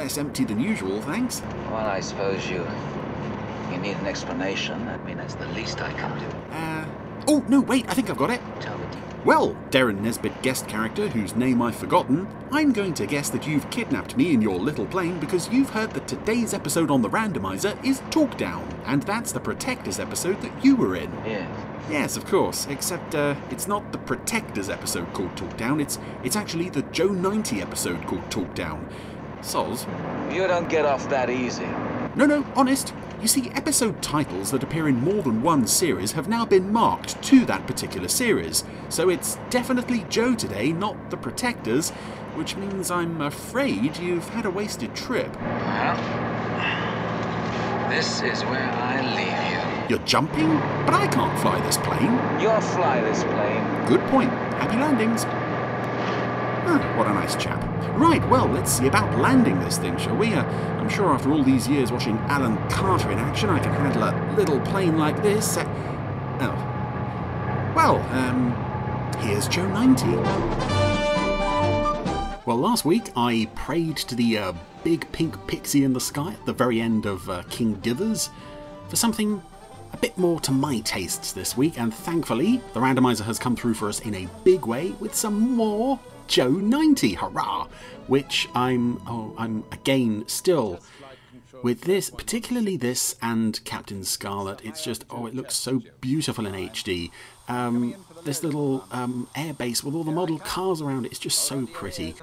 less empty than usual, thanks. Well, I suppose you you need an explanation. I mean, it's the least I can do. Uh, oh, no, wait, I think I've got it. Tell me. Well, Derren Nesbitt guest character, whose name I've forgotten, I'm going to guess that you've kidnapped me in your little plane because you've heard that today's episode on the randomizer is Talk Down, and that's the Protectors episode that you were in. Yes. Yes, of course, except uh, it's not the Protectors episode called Talk Down, it's, it's actually the Joe 90 episode called Talk Down. Soz. You don't get off that easy. No, no, honest. You see, episode titles that appear in more than one series have now been marked to that particular series. So it's definitely Joe today, not the Protectors, which means I'm afraid you've had a wasted trip. Well, this is where I leave you. You're jumping? But I can't fly this plane. You'll fly this plane. Good point. Happy landings. Ah, what a nice chap. Right, well, let's see about landing this thing, shall we? Uh, I'm sure after all these years watching Alan Carter in action, I can handle a little plane like this. Uh, oh. Well, um, here's Joe 90. Well, last week I prayed to the uh, big pink pixie in the sky at the very end of uh, King Dithers for something a bit more to my tastes this week, and thankfully, the randomizer has come through for us in a big way with some more Joe 90, hurrah! Which I'm, oh, I'm again still with this, particularly this and Captain Scarlet. It's just, oh, it looks so beautiful in HD. Um, this little um, air base with all the model cars around it, it's just so pretty. 3.5,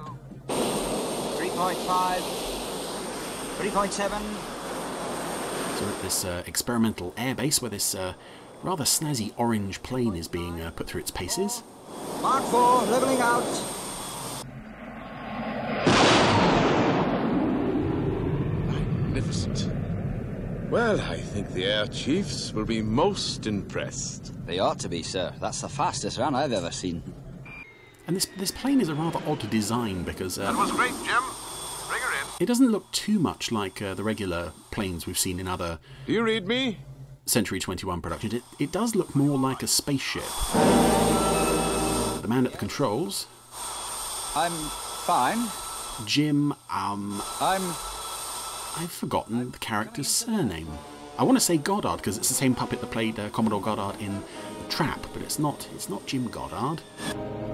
3.7. So at this uh, experimental airbase where this uh, rather snazzy orange plane is being uh, put through its paces. Mark 4, leveling out. Well, I think the Air Chiefs will be most impressed. They ought to be, sir. That's the fastest run I've ever seen. And this this plane is a rather odd design because uh, was great, Jim. Bring her in. it doesn't look too much like uh, the regular planes we've seen in other Do you read me? Century 21 productions. It, it does look more like a spaceship. The man at the controls, I'm fine. Jim, um, I'm. I've forgotten the character's surname. I want to say Goddard because it's the same puppet that played uh, Commodore Goddard in Trap, but it's not. It's not Jim Goddard.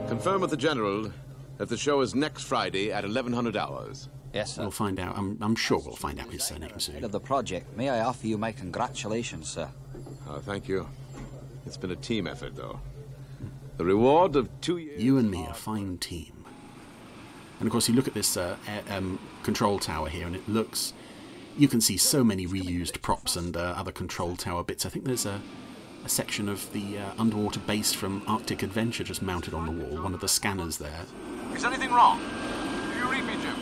Confirm with the General that the show is next Friday at 1100 hours. Yes, sir. We'll find out. I'm, I'm sure we'll find out his surname Head soon. of the project, may I offer you my congratulations, sir? Oh, thank you. It's been a team effort, though. The reward of two years. You and me, a fine team. And of course, you look at this uh, air, um, control tower here, and it looks. You can see so many reused props and uh, other control tower bits. I think there's a, a section of the uh, underwater base from Arctic Adventure just mounted on the wall, one of the scanners there. Is anything wrong? Do you read me, Jim?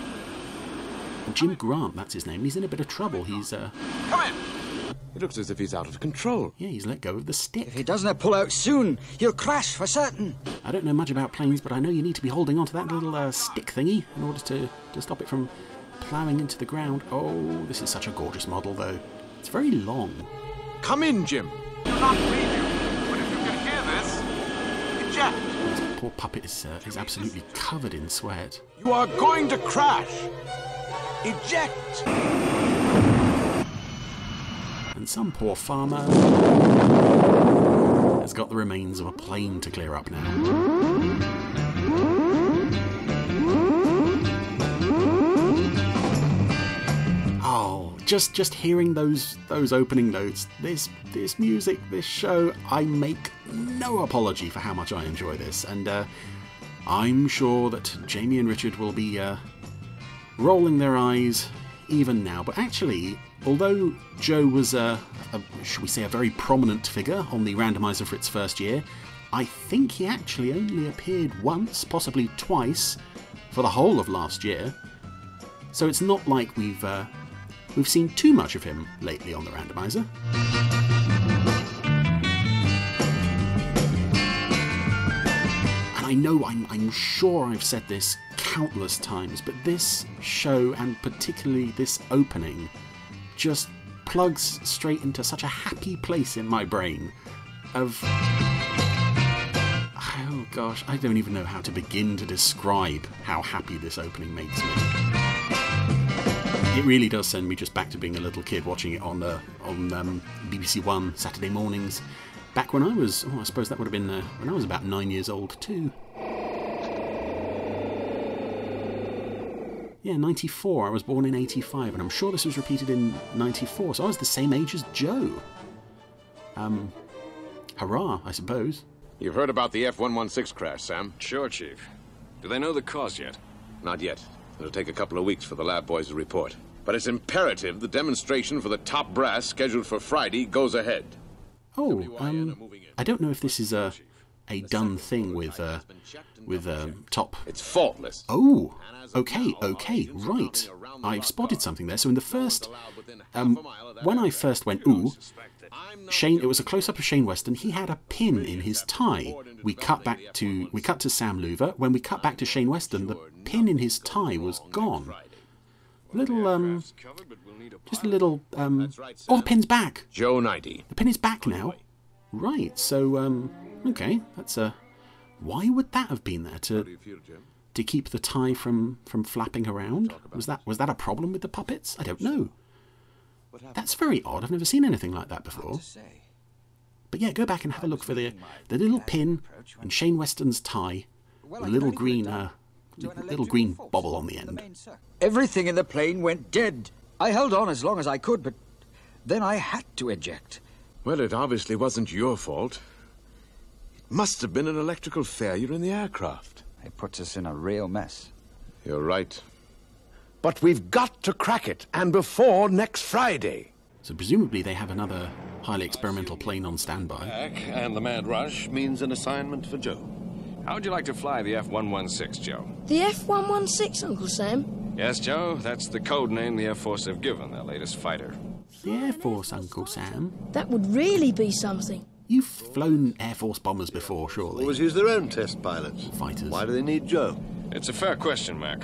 And Jim Grant, that's his name. He's in a bit of trouble. He's, uh, Come in. It looks as if he's out of control. yeah, he's let go of the stick. If he doesn't pull out soon, he'll crash for certain. I don't know much about planes, but I know you need to be holding onto that little uh, stick thingy in order to, to stop it from ploughing into the ground. Oh, this is such a gorgeous model, though. It's very long. Come in, Jim. Do not read you. But if you can hear this, eject. This poor puppet is, uh, is absolutely covered in sweat. You are going to crash. Eject. And some poor farmer has got the remains of a plane to clear up now. Just just hearing those those opening notes, this this music, this show, I make no apology for how much I enjoy this, and uh, I'm sure that Jamie and Richard will be uh, rolling their eyes even now. But actually, although Joe was a, a should we say, a very prominent figure on the randomizer for its first year, I think he actually only appeared once, possibly twice, for the whole of last year. So it's not like we've uh, we've seen too much of him lately on the randomizer. And I know I'm, I'm sure I've said this countless times, but this show and particularly this opening just plugs straight into such a happy place in my brain of oh gosh, I don't even know how to begin to describe how happy this opening makes me. It really does send me just back to being a little kid watching it on uh, on um, BBC One Saturday mornings. Back when I was, oh, I suppose that would have been uh, when I was about nine years old too. Yeah, 94. I was born in 85, and I'm sure this was repeated in 94, so I was the same age as Joe. Um, hurrah, I suppose. You've heard about the F-116 crash, Sam? Sure, Chief. Do they know the cause yet? Not yet. It'll take a couple of weeks for the lab boys to report. But it's imperative the demonstration for the top brass scheduled for Friday goes ahead. Oh, um, I don't know if this is a a done thing with uh, with um, top. It's faultless. Oh, okay, okay, right. I've spotted something there. So in the first, um, when I first went ooh, Shane, it was a close up of Shane Weston. He had a pin in his tie. We cut back to we cut to Sam Loover. When we cut back to Shane Weston, the pin in his tie was gone. Little um, just a little um. Oh, the pin's back. Joe 90. The pin is back now. Right. So um, okay, that's a. Why would that have been there to to keep the tie from from flapping around? Was that was that a problem with the puppets? I don't know. That's very odd. I've never seen anything like that before. But yeah, go back and have a look for the the little pin and Shane Weston's tie, with a little green uh, little green bobble on the end. Everything in the plane went dead. I held on as long as I could, but then I had to eject. Well, it obviously wasn't your fault. It must have been an electrical failure in the aircraft. It puts us in a real mess. You're right. But we've got to crack it, and before next Friday. So presumably they have another highly experimental plane on standby. Back, and the mad rush means an assignment for Joe. How would you like to fly the F-116, Joe? The F-116, Uncle Sam? Yes, Joe, that's the code name the Air Force have given their latest fighter. The Air Force, Uncle Sam. That would really be something. You've flown Air Force bombers before, surely. Always use their own test pilots. Fighters. Why do they need Joe? It's a fair question, Mac.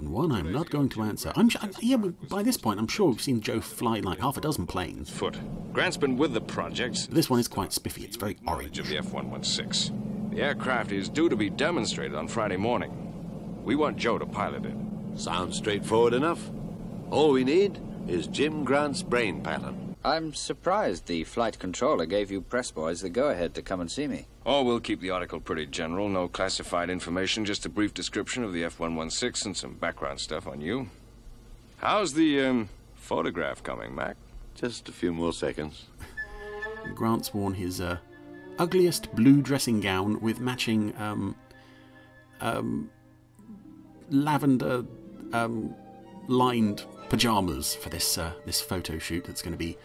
And one I'm not going to answer. I'm, I'm yeah, by this point, I'm sure we've seen Joe fly like half a dozen planes. Foot. Grant's been with the project. This one is quite spiffy. It's very Knowledge orange. of the F-116. The aircraft is due to be demonstrated on Friday morning. We want Joe to pilot it. Sounds straightforward enough. All we need is Jim Grant's brain pattern. I'm surprised the flight controller gave you press boys the go-ahead to come and see me. Oh, we'll keep the article pretty general. No classified information, just a brief description of the F-116 and some background stuff on you. How's the, um, photograph coming, Mac? Just a few more seconds. Grant's worn his uh, ugliest blue dressing gown with matching um, um, lavender um, lined pajamas for this uh, this photo shoot that's going to be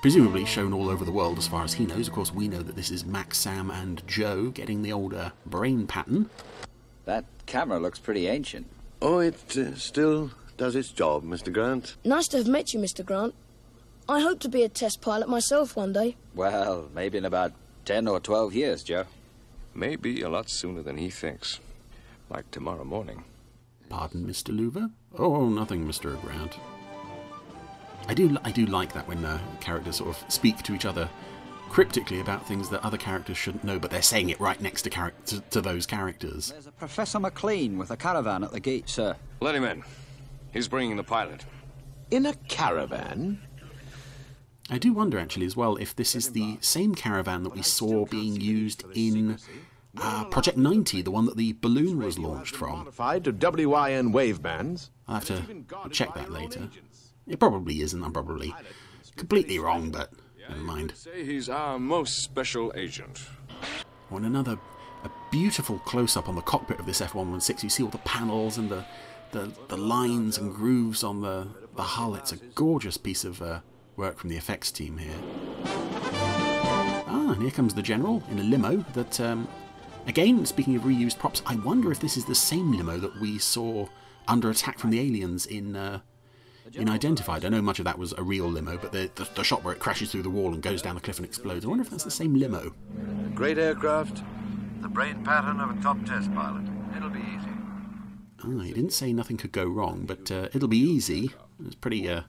presumably shown all over the world as far as he knows. Of course, we know that this is Max, Sam, and Joe getting the older brain pattern. That camera looks pretty ancient. Oh, it uh, still does its job, Mr. Grant. Nice to have met you, Mr. Grant. I hope to be a test pilot myself one day. Well, maybe in about 10 or 12 years, Joe. Maybe a lot sooner than he thinks. Like tomorrow morning. Pardon, Mr. Loover? Oh, nothing, Mr. Grant. I do, I do like that when uh, characters sort of speak to each other cryptically about things that other characters shouldn't know, but they're saying it right next to, char- to, to those characters. There's a Professor McClaine with a caravan at the gate, sir. Let him in. He's bringing the pilot. In a caravan? I do wonder, actually, as well, if this is the same caravan that we saw being used in uh, Project 90, the one that the balloon was launched from. Modified to WIN wave bands. I'll have to check that later. It probably isn't. I'm probably completely wrong, but never mind. Say he's our most special agent. On another, a beautiful close-up on the cockpit of this F-116. You see all the panels and the the, the lines and grooves on the, the hull. It's a gorgeous piece of uh, work from the effects team here. Ah, and here comes the General in a limo that, um, again, speaking of reused props, I wonder if this is the same limo that we saw under attack from the aliens in uh, in Identified. I know much of that was a real limo, but the, the, the shot where it crashes through the wall and goes down the cliff and explodes, I wonder if that's the same limo. Great aircraft. The brain pattern of a top test pilot. It'll be easy. Ah, he didn't say nothing could go wrong, but uh, it'll be easy. It's pretty, uh,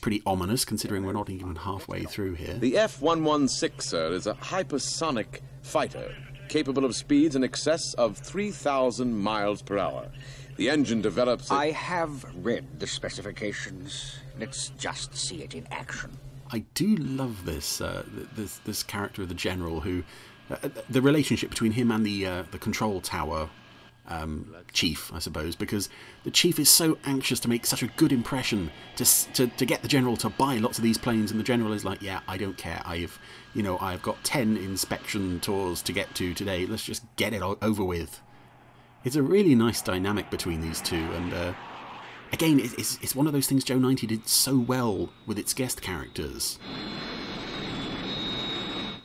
pretty ominous considering we're not even halfway through here. The F-116, sir, is a hypersonic fighter capable of speeds in excess of 3,000 miles per hour. The engine develops. a- I have read the specifications. Let's just see it in action. I do love this uh, this this character of the general who uh, the relationship between him and the uh, the control tower um, chief, I suppose, because the chief is so anxious to make such a good impression to, to to get the general to buy lots of these planes, and the general is like, yeah, I don't care. I've you know I've got ten inspection tours to get to today. Let's just get it over with. It's a really nice dynamic between these two, and uh, again, it's, it's one of those things Joe 90 did so well with its guest characters.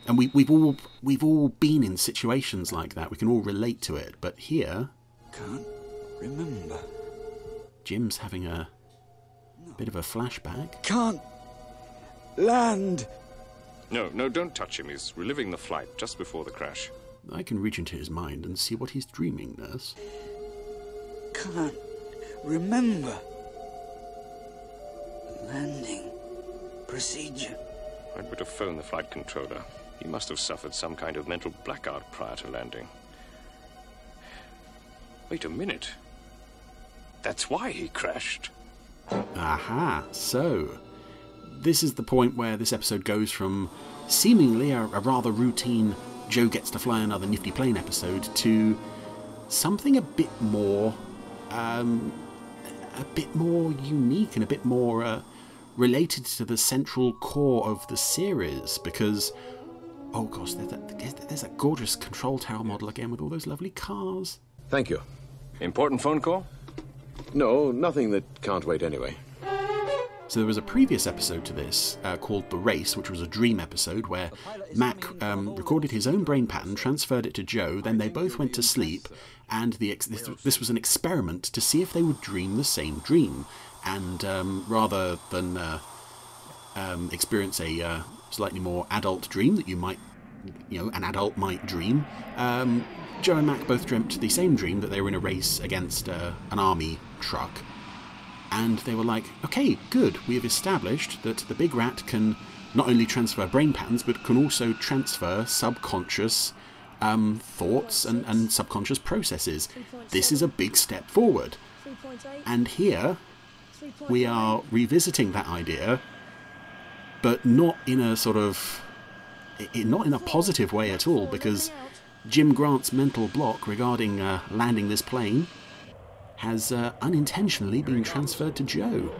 And we, we've all we've all been in situations like that. We can all relate to it. But here, Can't remember. Jim's having a bit of a flashback. Can't land. No, no, don't touch him. He's reliving the flight just before the crash. I can reach into his mind and see what he's dreaming, nurse. Can't remember. Landing. Procedure. I'd better phone the flight controller. He must have suffered some kind of mental blackout prior to landing. Wait a minute. That's why he crashed. Aha! So, this is the point where this episode goes from seemingly a, a rather routine Joe gets to fly another nifty plane episode to something a bit more, um, a bit more unique and a bit more uh, related to the central core of the series. Because, oh gosh, there's that, there's, there's gorgeous control tower model again with all those lovely cars. Thank you. Important phone call? No, nothing that can't wait anyway. So there was a previous episode to this uh, called The Race, which was a dream episode where Mac um, recorded his own brain pattern, transferred it to Joe, then they both went to sleep, and the ex- this, this was an experiment to see if they would dream the same dream. And um, rather than uh, um, experience a uh, slightly more adult dream that you might, you know, an adult might dream, um, Joe and Mac both dreamt the same dream that they were in a race against uh, an army truck and they were like, okay, good, we have established that the big rat can not only transfer brain patterns, but can also transfer subconscious um, thoughts and, and subconscious processes. This is a big step forward. And here we are revisiting that idea, but not in a sort of. i- not in a positive way at all, because Jim Grant's mental block regarding uh, landing this plane has uh, unintentionally been transferred to Joe.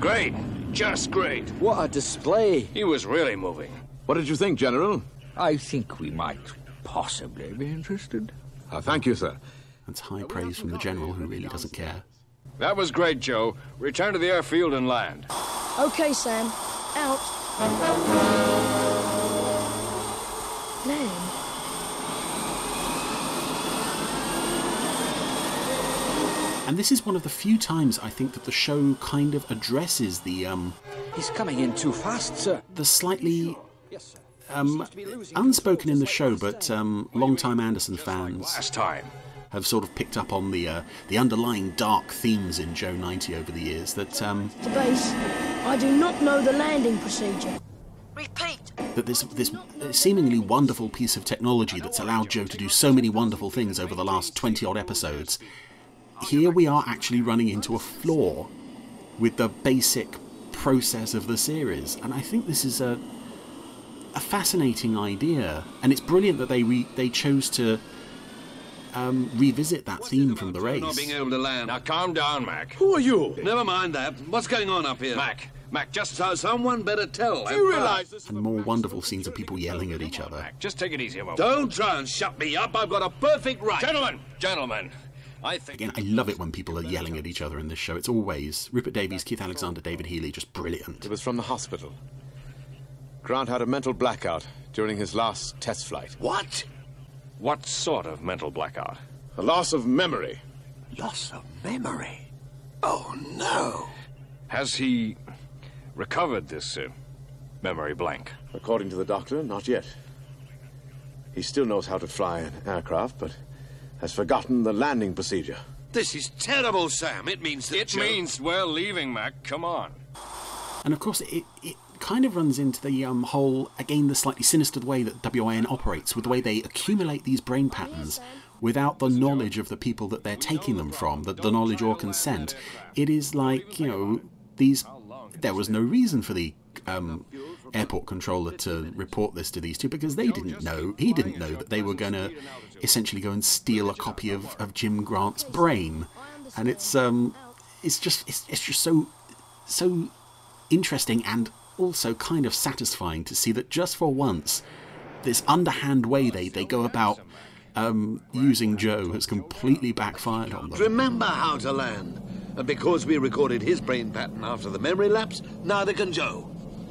Great. Just great. What a display. He was really moving. What did you think, General? I think we might possibly be interested. Uh, thank you, sir. That's high praise from the general who really doesn't care. That was great, Joe. Return to the airfield and land. Okay, Sam. Out. Land. And this is one of the few times I think that the show kind of addresses the um, He's coming in too fast, sir. the slightly Yes, sir. um, unspoken in the show, but um, long-time Anderson fans Last time. Have sort of picked up on the uh, the underlying dark themes in Joe 90 over the years. That um, To base. I do not know the landing procedure. Repeat. that this this seemingly wonderful piece of technology that's allowed Joe to do so many wonderful things over the last 20 odd episodes. Here we are actually running into a flaw with the basic process of the series, and I think this is a a fascinating idea, and it's brilliant that they re- they chose to um, revisit that theme from the race. Not being able to land. Now calm down, Mac. Who are you? Never mind that. What's going on up here? Mac. Mac, just. So someone better tell. Do you realize this? and more wonderful scenes of people yelling at each other. Mac, just take it easy a moment. Don't try and shut me up. I've got a perfect right. Gentlemen! Gentlemen! I think. Again, I love it when people are yelling at each other in this show. It's always Rupert Davies, Keith Alexander, David Healy, just brilliant. It was from the hospital. Grant had a mental blackout during his last test flight. What? What sort of mental blackout? A loss of memory. Loss of memory. Oh, no. Has he recovered this uh, memory blank? According to the doctor, not yet. He still knows how to fly an aircraft, but has forgotten the landing procedure. This is terrible, Sam. It means that It Joe- means we're leaving, Mac. Come on. And of course, it, it kind of runs into the um, whole, again, the slightly sinister way that WIN operates, with the way they accumulate these brain patterns without the knowledge of the people that they're taking them from, the, the knowledge or consent. It is like, you know, these. There was no reason for the um, airport controller to report this to these two because they didn't know, he didn't know that they were going to essentially go and steal a copy of, of Jim Grant's brain. And it's, um, it's just, it's, it's just so, so interesting and also kind of satisfying to see that just for once, this underhand way they, they go about um, using Joe has completely backfired on them. Remember how to land. And because we recorded his brain pattern after the memory lapse, neither can Joe.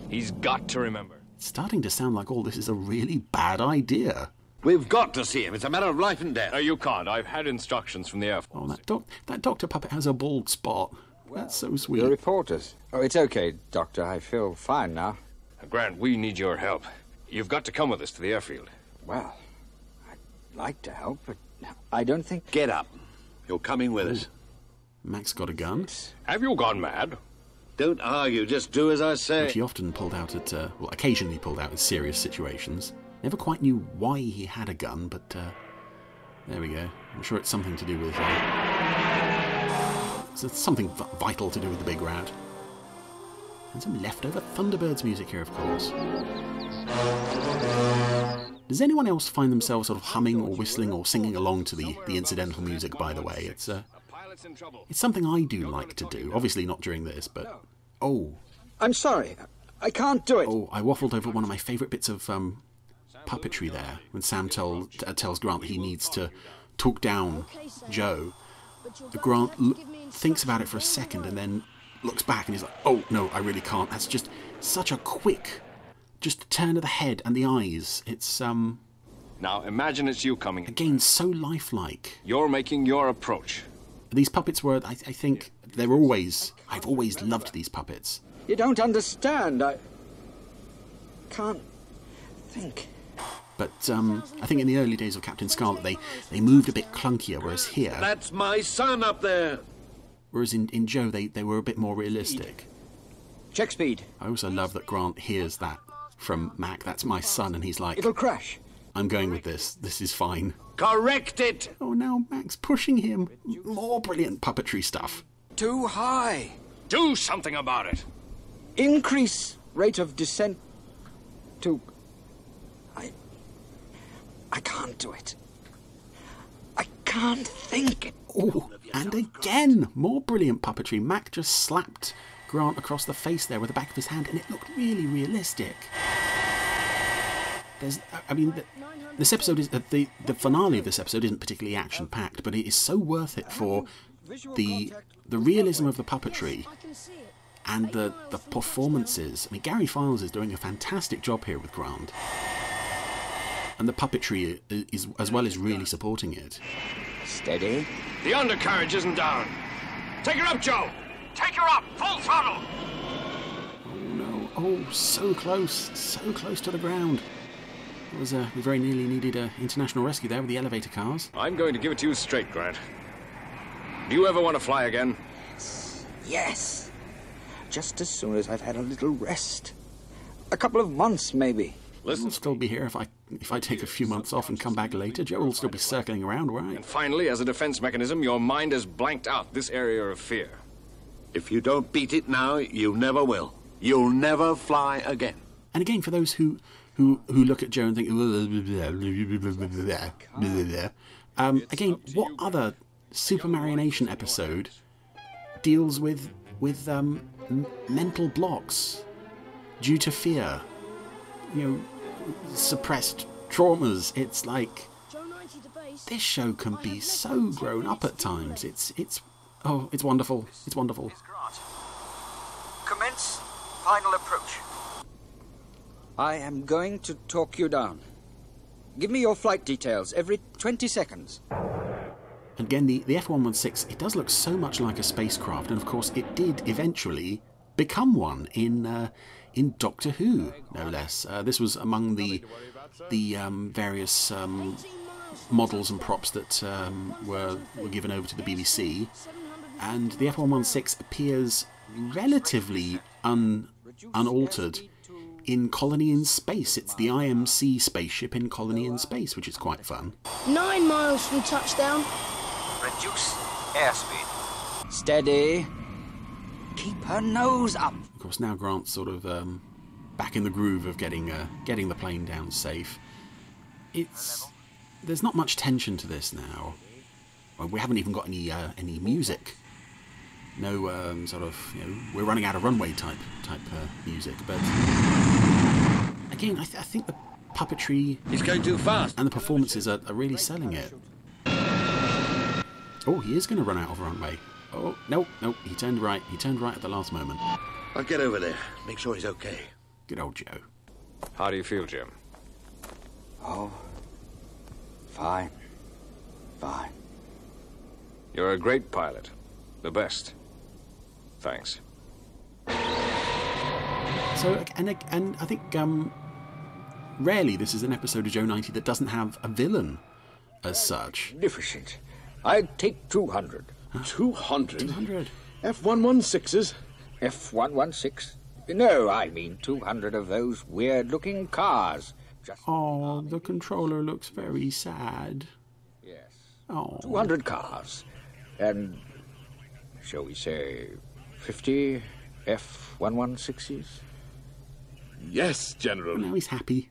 He's got to remember. It's starting to sound like all this is a really bad idea. We've got to see him. It's a matter of life and death. No, you can't. I've had instructions from the Air Force. Oh, that, doc- that Doctor Puppet has a bald spot. That's so sweet. The reporters. Oh, it's okay, Doctor. I feel fine now. Grant, we need your help. You've got to come with us to the airfield. Well, I'd like to help, but I don't think. Get up. You're coming with us. Mac's got a gun, Have you gone mad? Don't argue, just do as I say. which he often pulled out at, uh, well, occasionally pulled out in serious situations. Never quite knew why he had a gun, but uh, there we go. I'm sure it's something to do with. Uh, it's something vital to do with the big rat. And some leftover Thunderbirds music here, of course. Does anyone else find themselves sort of humming or whistling or singing along to the, the incidental music, by the way? It's, uh, Pilot's in trouble. it's something I do like to do. Obviously not during this, but. Oh, I'm sorry. I can't do it. Oh, I waffled over one of my favourite bits of um, puppetry there when Sam told, uh, tells Grant that he needs to talk down Joe. Grant thinks about it for a second and then looks back and he's like, "Oh no, I really can't." That's just such a quick, just turn of the head and the eyes. It's um Now imagine it's you coming. again so lifelike. You're making your approach. These puppets were, I, I think, they're always. I've always loved these puppets. You don't understand. I can't think. But um, I think in the early days of Captain Scarlet, they, they moved a bit clunkier, whereas here, That's my son up there. Whereas in, in Joe, they, they were a bit more realistic. Check speed. I also love that Grant hears that from Mac. That's my son, and he's like, It'll crash. I'm going with this. This is fine. Correct it. Oh, now Mac's pushing him. More brilliant puppetry stuff. Too high. Do something about it. Increase rate of descent to. I. I can't do it. I can't think. Oh, and again, more brilliant puppetry. Mac just slapped Grant across the face there with the back of his hand, and it looked really realistic. There's, I mean, th- this episode is uh, the the finale of this episode isn't particularly action packed, but it is so worth it for the the realism of the puppetry I can see it. and the the performances. I mean, Gary Files is doing a fantastic job here with Grant, and the puppetry i- is as well as really supporting it. Steady. The undercarriage isn't down. Take her up, Joe. Take her up. Full throttle. Oh no, oh, so close, so close to the ground. It was, uh, we very nearly needed uh, international rescue there with the elevator cars. I'm going to give it to you straight, Grant. Do you ever want to fly again? Yes. Just as soon as I've had a little rest. A couple of months, maybe. I'll still be here if I if I take a few months off and come back later. Joe will still be circling around, right? And finally, as a defense mechanism, your mind has blanked out this area of fear. If you don't beat it now, you never will. You'll never fly again. And again, for those who who who look at Joe and think, um, again, what other Super Marionation episode deals with with um, m- mental blocks due to fear? You know, suppressed traumas. It's like Joe 90 to base. this show can be so grown up at times. It's it's oh, it's wonderful. It's wonderful. Commence final approach. I am going to talk you down. Give me your flight details every 20 seconds. And Again, the, the F 116, it does look so much like a spacecraft, and of course, it did eventually become one in uh, in Doctor Who, no less. Uh, this was among the the um, various um, models and props that um, were, were given over to the BBC, and the F 116 appears relatively un, unaltered in Colony in Space. It's the IMC spaceship in Colony in Space, which is quite fun. Nine miles from touchdown. Reduce airspeed. Steady. Keep her nose up. Of course, now Grant's sort of um, back in the groove of getting uh, getting the plane down safe. It's there's not much tension to this now. Well, we haven't even got any uh, any music. No um, sort of you know we're running out of runway type type uh, music, but again, I, th- I think the puppetry He's going too fast. and the performances are, are really selling it. Oh, he is going to run out of runway. Oh no, no, he turned right. He turned right at the last moment. I'll get over there. Make sure he's okay. Good old Joe. How do you feel, Jim? Oh, fine. Fine. You're a great pilot. The best. Thanks. So, and and I think um, rarely this is an episode of Joe 90 that doesn't have a villain as such. Magnificent. I'd take 200. 200? 200. F-116s? F-116? No, I mean 200 of those weird-looking cars. Just, Oh, the controller looks very sad. yes. Oh, 200 cars. And, shall we say, 50 F-116s? Yes, General. now he's happy.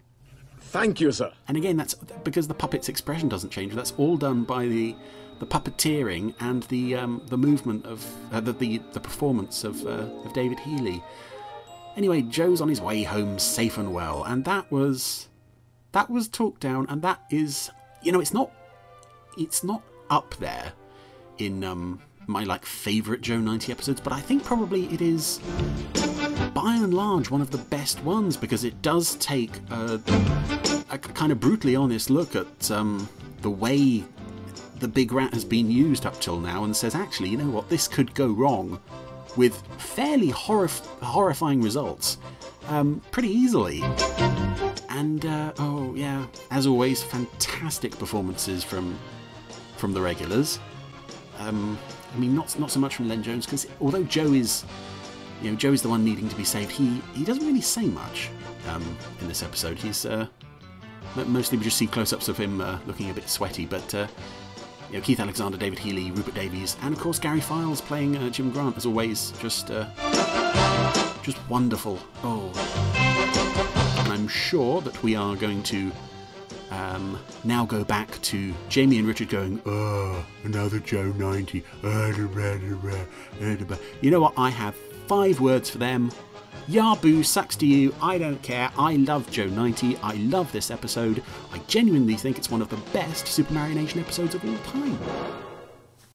Thank you, sir. And again, that's because the puppet's expression doesn't change. That's all done by the the puppeteering and the um, the movement of uh, the, the the performance of uh, of David Healy. Anyway, Joe's on his way home safe and well, and that was that was talked down, and that is you know it's not it's not up there in um, my like favorite Joe ninety episodes, but I think probably it is by and large one of the best ones because it does take a, a kind of brutally honest look at um, the way the big rat has been used up till now and says actually you know what this could go wrong with fairly horrif- horrifying results um, pretty easily and uh, oh yeah as always fantastic performances from from the regulars um, I mean not not so much from Len Jones because although Joe is you know, Joe is the one needing to be saved. He he doesn't really say much um, in this episode. He's uh, mostly we just see close-ups of him uh, looking a bit sweaty. But uh, you know, Keith Alexander, David Healy, Rupert Davies, and of course Gary Files playing uh, Jim Grant as always. Just uh, just wonderful. Oh, and I'm sure that we are going to. Um, now go back to Jamie and Richard going, oh, another Joe 90. You know what? I have five words for them. Yaboo sucks to you. I don't care. I love Joe 90. I love this episode. I genuinely think it's one of the best Super Marionation episodes of all time.